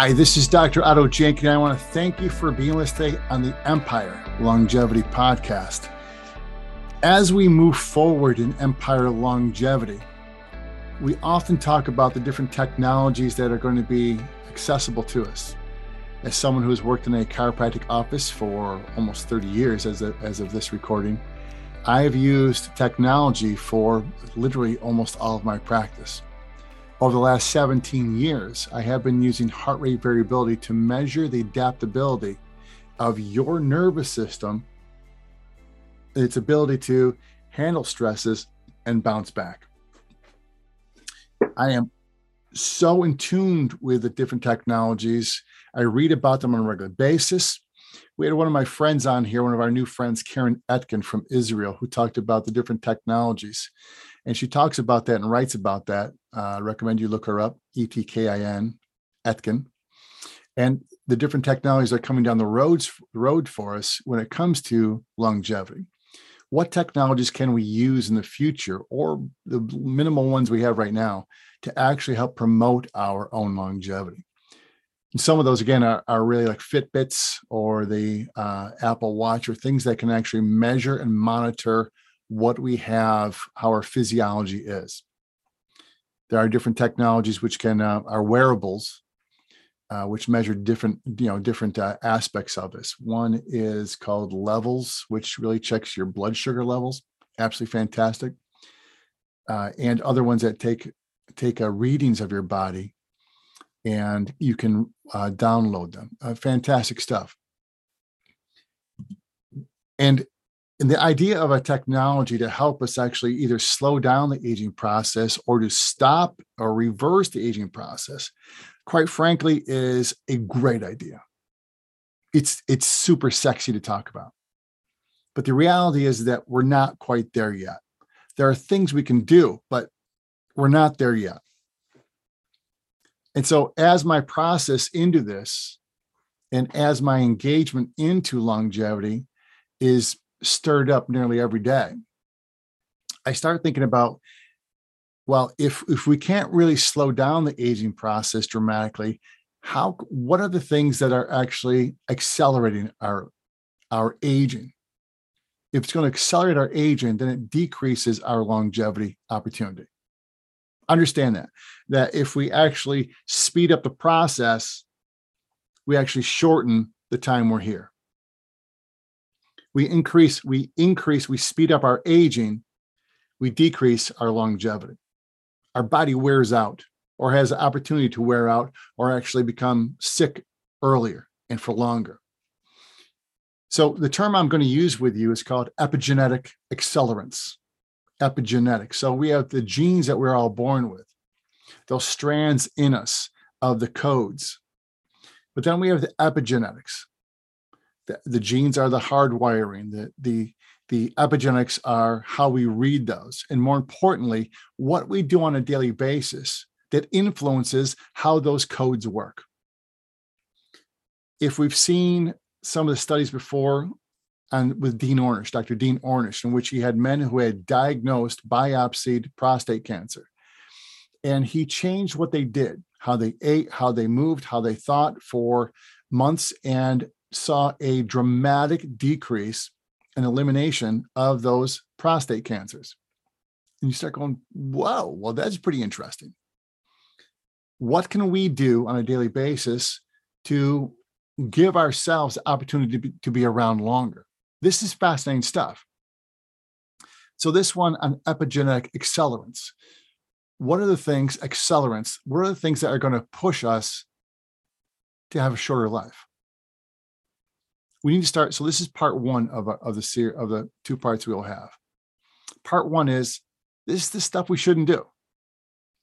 Hi, this is Dr. Otto Jenkins. I want to thank you for being with us today on the Empire Longevity Podcast. As we move forward in Empire Longevity, we often talk about the different technologies that are going to be accessible to us. As someone who has worked in a chiropractic office for almost 30 years as, of, as of this recording, I have used technology for literally almost all of my practice. Over the last 17 years, I have been using heart rate variability to measure the adaptability of your nervous system, its ability to handle stresses and bounce back. I am so in tuned with the different technologies. I read about them on a regular basis. We had one of my friends on here, one of our new friends, Karen Etkin from Israel, who talked about the different technologies. And she talks about that and writes about that. Uh, I recommend you look her up, E T K I N, Etkin. And the different technologies are coming down the roads road for us when it comes to longevity. What technologies can we use in the future, or the minimal ones we have right now, to actually help promote our own longevity? And some of those, again, are, are really like Fitbits or the uh, Apple Watch or things that can actually measure and monitor what we have, how our physiology is. There are different technologies which can uh, are wearables, uh, which measure different you know different uh, aspects of this. One is called Levels, which really checks your blood sugar levels. Absolutely fantastic. Uh, and other ones that take take uh, readings of your body, and you can uh, download them. fantastic stuff. And and the idea of a technology to help us actually either slow down the aging process or to stop or reverse the aging process, quite frankly, is a great idea. It's it's super sexy to talk about. But the reality is that we're not quite there yet. There are things we can do, but we're not there yet. And so as my process into this and as my engagement into longevity is stirred up nearly every day. I start thinking about, well, if if we can't really slow down the aging process dramatically, how what are the things that are actually accelerating our our aging? If it's going to accelerate our aging, then it decreases our longevity opportunity. Understand that that if we actually speed up the process, we actually shorten the time we're here we increase, we increase, we speed up our aging, we decrease our longevity. Our body wears out or has the opportunity to wear out or actually become sick earlier and for longer. So the term I'm going to use with you is called epigenetic accelerants. Epigenetic. So we have the genes that we're all born with, those strands in us of the codes. But then we have the epigenetics the, the genes are the hardwiring the the the epigenetics are how we read those and more importantly what we do on a daily basis that influences how those codes work if we've seen some of the studies before and with Dean Ornish, Dr. Dean Ornish, in which he had men who had diagnosed biopsied prostate cancer. And he changed what they did, how they ate, how they moved, how they thought for months. And saw a dramatic decrease and elimination of those prostate cancers. And you start going, whoa, well, that's pretty interesting. What can we do on a daily basis to give ourselves the opportunity to be, to be around longer? This is fascinating stuff. So, this one on epigenetic accelerants. What are the things, accelerants, what are the things that are going to push us to have a shorter life? We need to start. So this is part one of, a, of the of the two parts we'll have. Part one is this is the stuff we shouldn't do.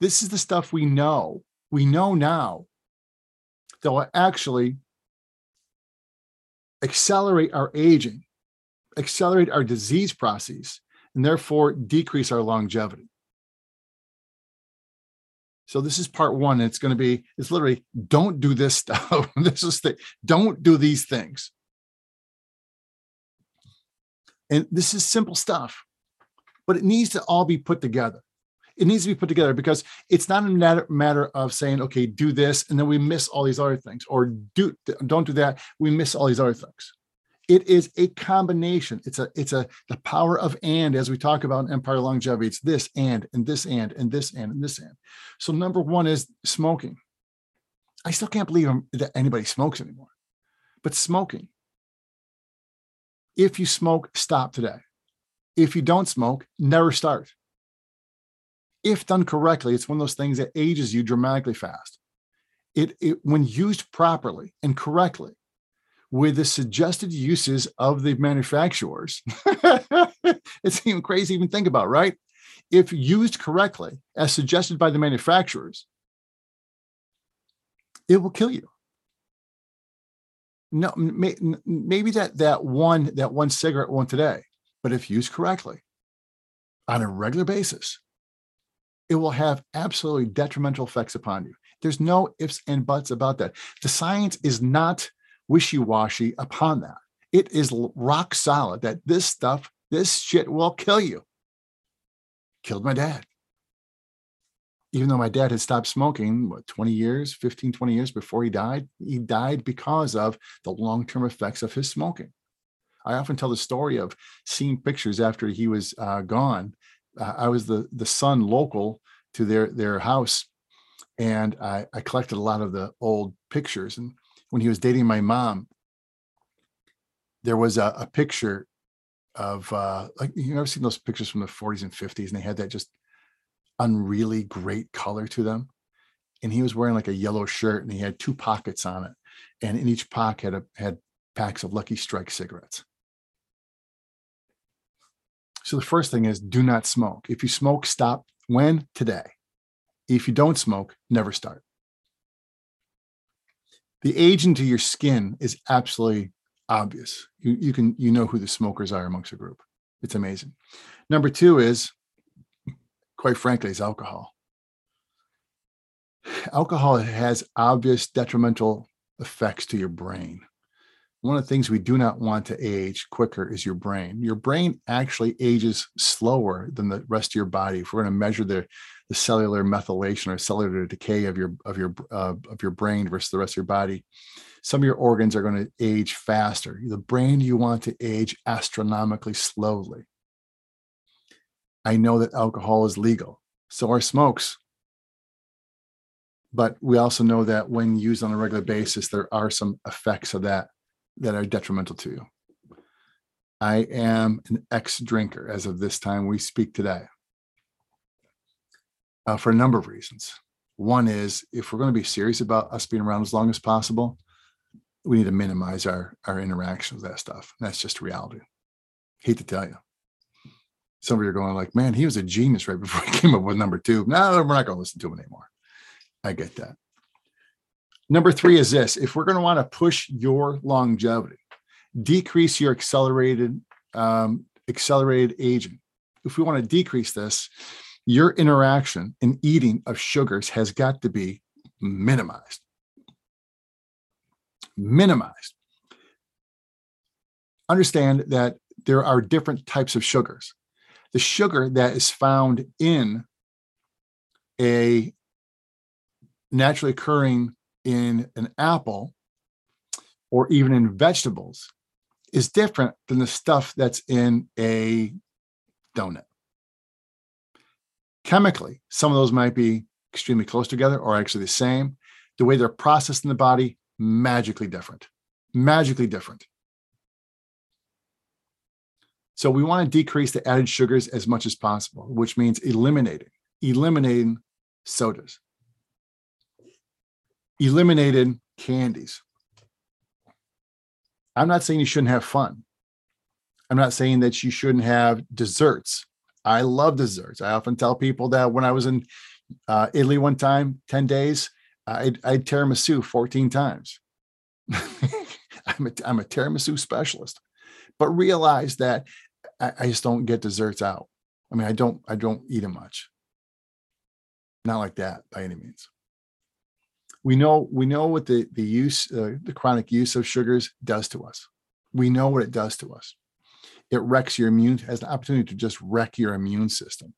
This is the stuff we know. We know now that will actually accelerate our aging, accelerate our disease processes, and therefore decrease our longevity. So this is part one. It's going to be, it's literally don't do this stuff. this is the don't do these things. And this is simple stuff, but it needs to all be put together. It needs to be put together because it's not a matter of saying, okay, do this, and then we miss all these other things, or do don't do that, we miss all these other things. It is a combination. It's a it's a the power of and as we talk about Empire Longevity. It's this and and this and and this and and this and. So number one is smoking. I still can't believe that anybody smokes anymore, but smoking. If you smoke, stop today. If you don't smoke, never start. If done correctly, it's one of those things that ages you dramatically fast. It, it when used properly and correctly, with the suggested uses of the manufacturers, it's even crazy to even think about, right? If used correctly, as suggested by the manufacturers, it will kill you no may, maybe that that one that one cigarette one today but if used correctly on a regular basis it will have absolutely detrimental effects upon you. There's no ifs and buts about that. The science is not wishy-washy upon that. It is rock solid that this stuff this shit will kill you. Killed my dad even though my dad had stopped smoking what 20 years 15 20 years before he died he died because of the long-term effects of his smoking. I often tell the story of seeing pictures after he was uh, gone. Uh, i was the the son local to their their house and I, I collected a lot of the old pictures. And when he was dating my mom there was a, a picture of uh like you ever seen those pictures from the 40s and 50s and they had that just unreally great color to them. And he was wearing like a yellow shirt and he had two pockets on it. And in each pocket had, a, had packs of Lucky Strike cigarettes. So the first thing is do not smoke. If you smoke, stop when? Today. If you don't smoke, never start. The age into your skin is absolutely obvious. You, you can you know who the smokers are amongst a group. It's amazing. Number two is quite frankly, is alcohol. Alcohol has obvious detrimental effects to your brain. One of the things we do not want to age quicker is your brain. Your brain actually ages slower than the rest of your body. If we're going to measure the, the cellular methylation or cellular decay of your of your uh, of your brain versus the rest of your body, some of your organs are going to age faster. The brain you want to age astronomically slowly. I know that alcohol is legal. So are smokes. But we also know that when used on a regular basis, there are some effects of that that are detrimental to you. I am an ex drinker as of this time we speak today uh, for a number of reasons. One is if we're going to be serious about us being around as long as possible, we need to minimize our, our interaction with that stuff. That's just reality. Hate to tell you some of you are going like, man, he was a genius right before he came up with number two. No, we're not going to listen to him anymore. I get that. Number three is this: if we're going to want to push your longevity, decrease your accelerated um, accelerated aging. If we want to decrease this, your interaction and eating of sugars has got to be minimized. Minimized. Understand that there are different types of sugars the sugar that is found in a naturally occurring in an apple or even in vegetables is different than the stuff that's in a donut. Chemically, some of those might be extremely close together or actually the same. The way they're processed in the body, magically different. Magically different. So we want to decrease the added sugars as much as possible, which means eliminating, eliminating sodas, eliminating candies. I'm not saying you shouldn't have fun. I'm not saying that you shouldn't have desserts. I love desserts. I often tell people that when I was in uh, Italy one time, 10 days, I'd, I'd tiramisu 14 times. I'm, a, I'm a tiramisu specialist but realize that I, just don't get desserts out. I mean, I don't I don't eat them much. Not like that by any means. We know we know what the the use uh, the chronic use of sugars does to us. We know what it does to us. It wrecks your immune has the opportunity to just wreck your immune system.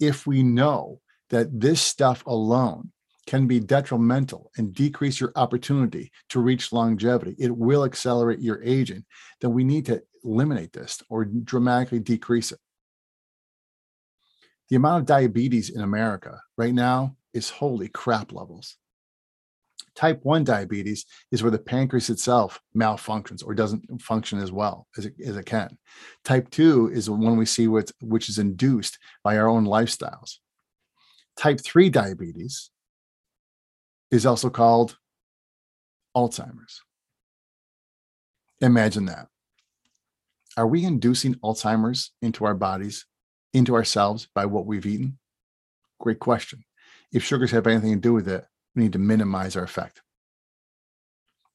if we know that this stuff alone can be detrimental and decrease your opportunity to reach longevity, it will accelerate your aging, then we need to eliminate this or dramatically decrease it. The amount of diabetes in America right now is holy crap levels. Type 1 diabetes is where the pancreas itself malfunctions or doesn't function as well as it, as it can. Type 2 is the one we see with, which is induced by our own lifestyles. Type 3 diabetes is also called Alzheimer's. Imagine that. Are we inducing Alzheimer's into our bodies, into ourselves by what we've eaten? Great question. If sugars have anything to do with it, we need to minimize our effect,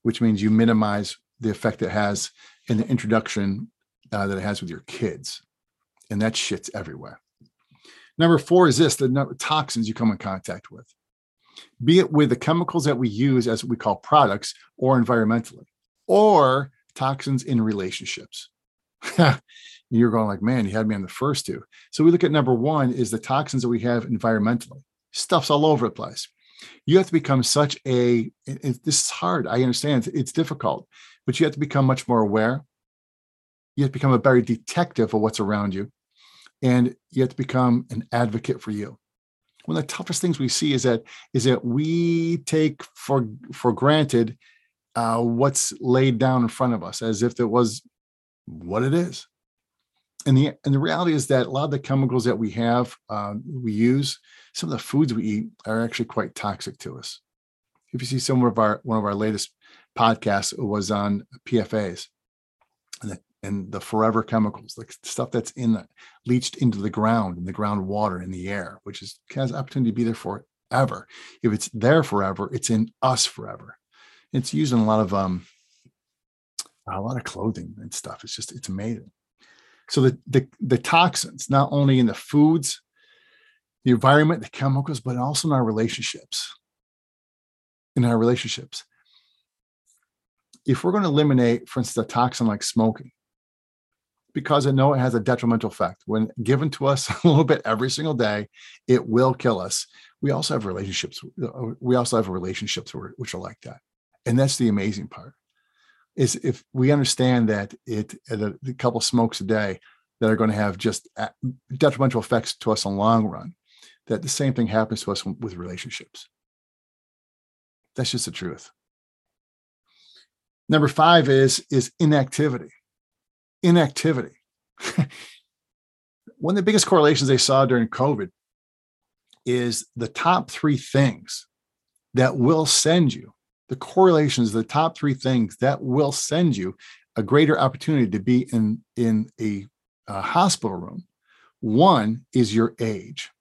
which means you minimize the effect it has in the introduction uh, that it has with your kids. And that shit's everywhere. Number four is this the toxins you come in contact with, be it with the chemicals that we use as we call products or environmentally, or toxins in relationships. You're going like, man, you had me on the first two. So we look at number one is the toxins that we have environmentally. Stuff's all over the place you have to become such a it, this is hard i understand it's difficult but you have to become much more aware you have to become a better detective of what's around you and you have to become an advocate for you one of the toughest things we see is that is that we take for for granted uh, what's laid down in front of us as if it was what it is and the and the reality is that a lot of the chemicals that we have uh, we use some of the foods we eat are actually quite toxic to us. If you see some of our one of our latest podcasts was on PFAS and the, and the forever chemicals, like stuff that's in the leached into the ground, in the groundwater, in the air, which is has opportunity to be there forever. If it's there forever, it's in us forever. It's used in a lot of um a lot of clothing and stuff. It's just it's amazing. So the the the toxins, not only in the foods the environment, the chemicals, but also in our relationships. In our relationships. If we're going to eliminate, for instance, a toxin like smoking, because I know it has a detrimental effect. When given to us a little bit every single day, it will kill us. We also have relationships. Uh, we also have relationships which are like that, and that's the amazing part. Is if we understand that it a, a couple smokes a day that are going to have just uh, detrimental effects to us in the long run, that the same thing happens to us with relationships. That's just the truth. Number five is, is inactivity. Inactivity. One of the biggest correlations they saw during COVID is the top three things that will send you, the correlations, the top three things that will send you a greater opportunity to be in, in a, a hospital room. One is your age.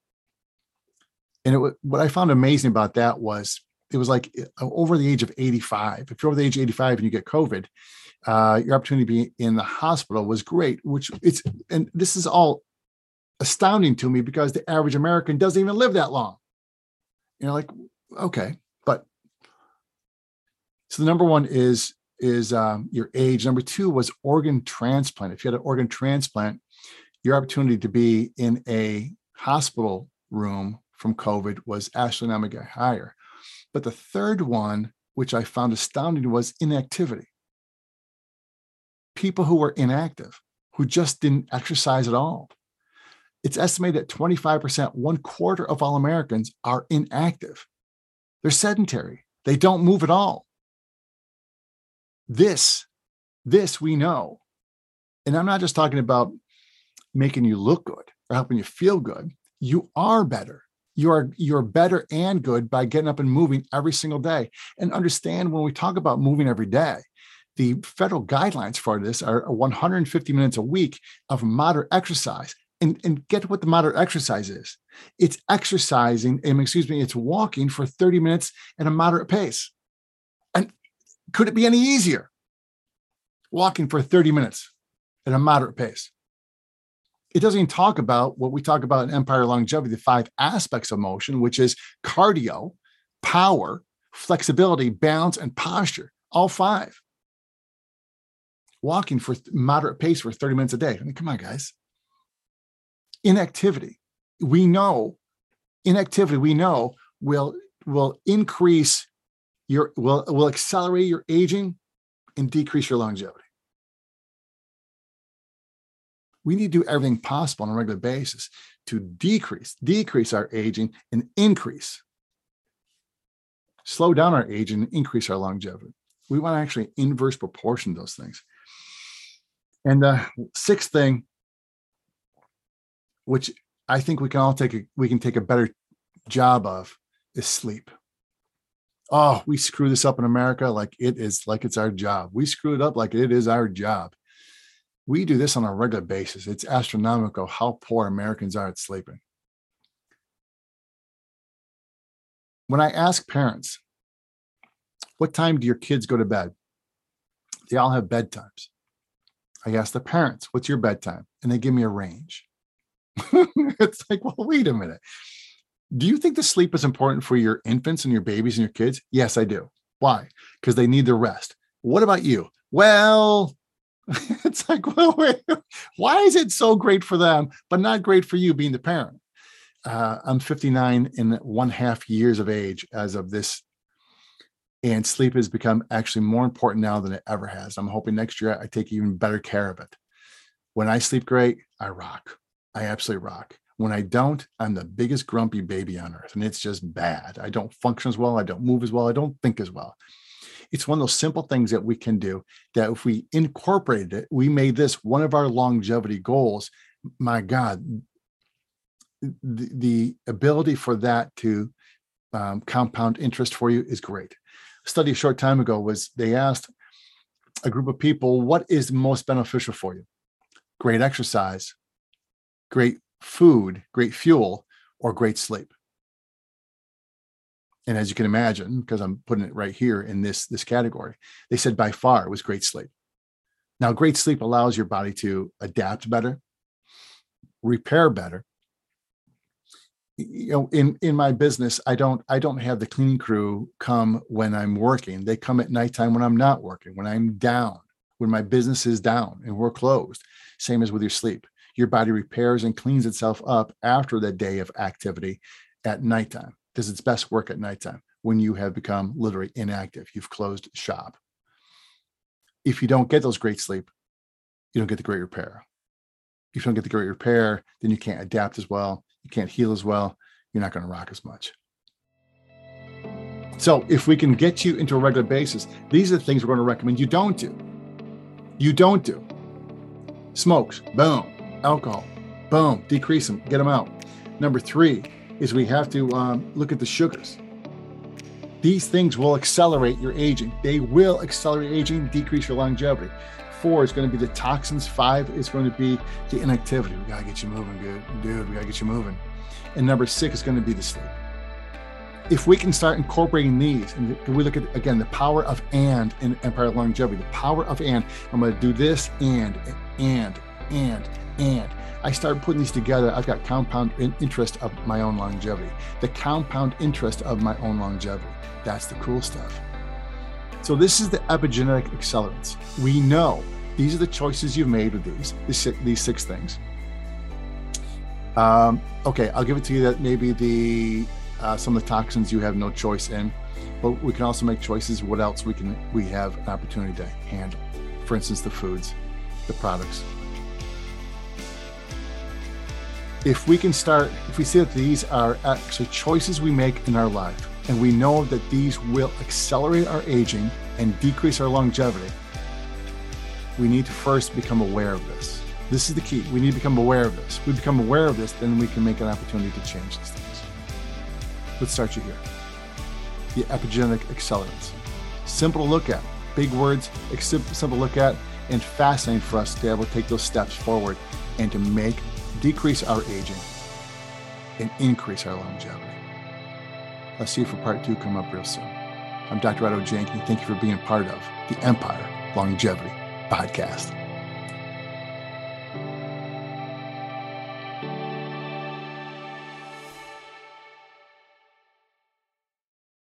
And it, what I found amazing about that was it was like uh, over the age of 85. If you're over the age of 85 and you get COVID, uh, your opportunity to be in the hospital was great, which it's, and this is all astounding to me because the average American doesn't even live that long. You know, like, okay, so the number one is, is um, your age. Number two was organ transplant. If you had an organ transplant, your opportunity to be in a hospital room from COVID was astronomically higher. But the third one, which I found astounding, was inactivity. People who were inactive, who just didn't exercise at all. It's estimated that 25%, one quarter of all Americans are inactive. They're sedentary. They don't move at all. This, this we know. And I'm not just talking about making you look good or helping you feel good. You are better. You're you're better and good by getting up and moving every single day. And understand when we talk about moving every day the federal guidelines for this are 150 minutes a week of moderate exercise. And, and get what the moderate exercise is. It's exercising excuse me it's walking for 30 minutes at a moderate pace could it be any easier walking for 30 minutes at a moderate pace it doesn't even talk about what we talk about in Empire Longevity, the five aspects of motion, which is cardio, power, flexibility, balance, and posture. All five. Walking for moderate pace for 30 minutes a day. I mean, come on, guys. Inactivity. we know inactivity, we know will will increase your will will accelerate your aging and decrease your longevity. We need to do everything possible on a regular basis to decrease, decrease our aging and increase, slow down our aging and increase our longevity. We want to actually inverse proportion those things. And the sixth thing, which I think we can all take a, we can take a better job of, is sleep. Oh, we screw this up in America like it is like it's our job. We screw it up like it is our job. We do this on a regular basis. It's astronomical how poor Americans are at sleeping. When I ask parents, what time do your kids go to bed? They all have bedtimes. I ask the parents, what's your bedtime? And they give me a range. it's like, well, wait a minute. Do you think the sleep is important for your infants and your babies and your kids? Yes, I do. Why? Because they need the rest. What about you? Well, it's like, well, wait, why is it so great for them, but not great for you being the parent? Uh, I'm 59 and one half years of age as of this. And sleep has become actually more important now than it ever has. I'm hoping next year I take even better care of it. When I sleep great, I rock. I absolutely rock. When I don't, I'm the biggest grumpy baby on earth. And it's just bad. I don't function as well. I don't move as well. I don't think as well it's one of those simple things that we can do that if we incorporated it, we made this one of our longevity goals. My God, the, the ability for that to um, compound interest for you is great. A study a short time ago was they asked a group of people, what is most beneficial for you? Great exercise, great food, great fuel, or great sleep. And as you can imagine because i'm putting it right here in this this category they said by far it was great sleep. Now great sleep allows your body to adapt better repair better. You know in in my business i don't i don't have the cleaning crew come when i'm working. They come at nighttime when i'm not working when i'm down when my business is down and we're closed. Same as with your sleep your body repairs and cleans itself up after the day of activity at nighttime does its best work at nighttime when you have become literally inactive. You've closed shop. If you don't get those great sleep, you don't get the great repair. If you don't get the great repair, then you can't adapt as well. You can't heal as well. You're not going to rock as much. So, if we can get you into a regular basis, these are the things we're going to recommend you don't do. You don't do smokes, boom, alcohol, boom, decrease them, get them out. Number three, is we have to um, look at the sugars. These things will accelerate your aging. They will accelerate aging, decrease your longevity. Four is going to be the toxins. Five is going to be the inactivity. We got to get you moving, good dude. We got to get you moving. And number six is going to be the sleep. If we can start incorporating these, and we look at again the power of and in Empire Longevity, the power of and. I'm going to do this and and and and I started putting these together. I've got compound interest of my own longevity, the compound interest of my own longevity. That's the cool stuff. So, this is the epigenetic accelerants. We know these are the choices you've made with these, these six things. Um, okay, I'll give it to you that maybe the uh, some of the toxins you have no choice in, but we can also make choices. What else we can we have an opportunity to handle? For instance, the foods, the products, if we can start, if we see that these are actually choices we make in our life, and we know that these will accelerate our aging and decrease our longevity, we need to first become aware of this. This is the key. We need to become aware of this. we become aware of this, then we can make an opportunity to change these things. Let's start you here. The epigenetic accelerants. Simple to look at, big words, simple to look at, and fascinating for us to be able to take those steps forward and to make decrease our aging, and increase our longevity. I'll see you for part two come up real soon. I'm Dr. Otto Janke. Thank you for being part of the Empire Longevity Podcast.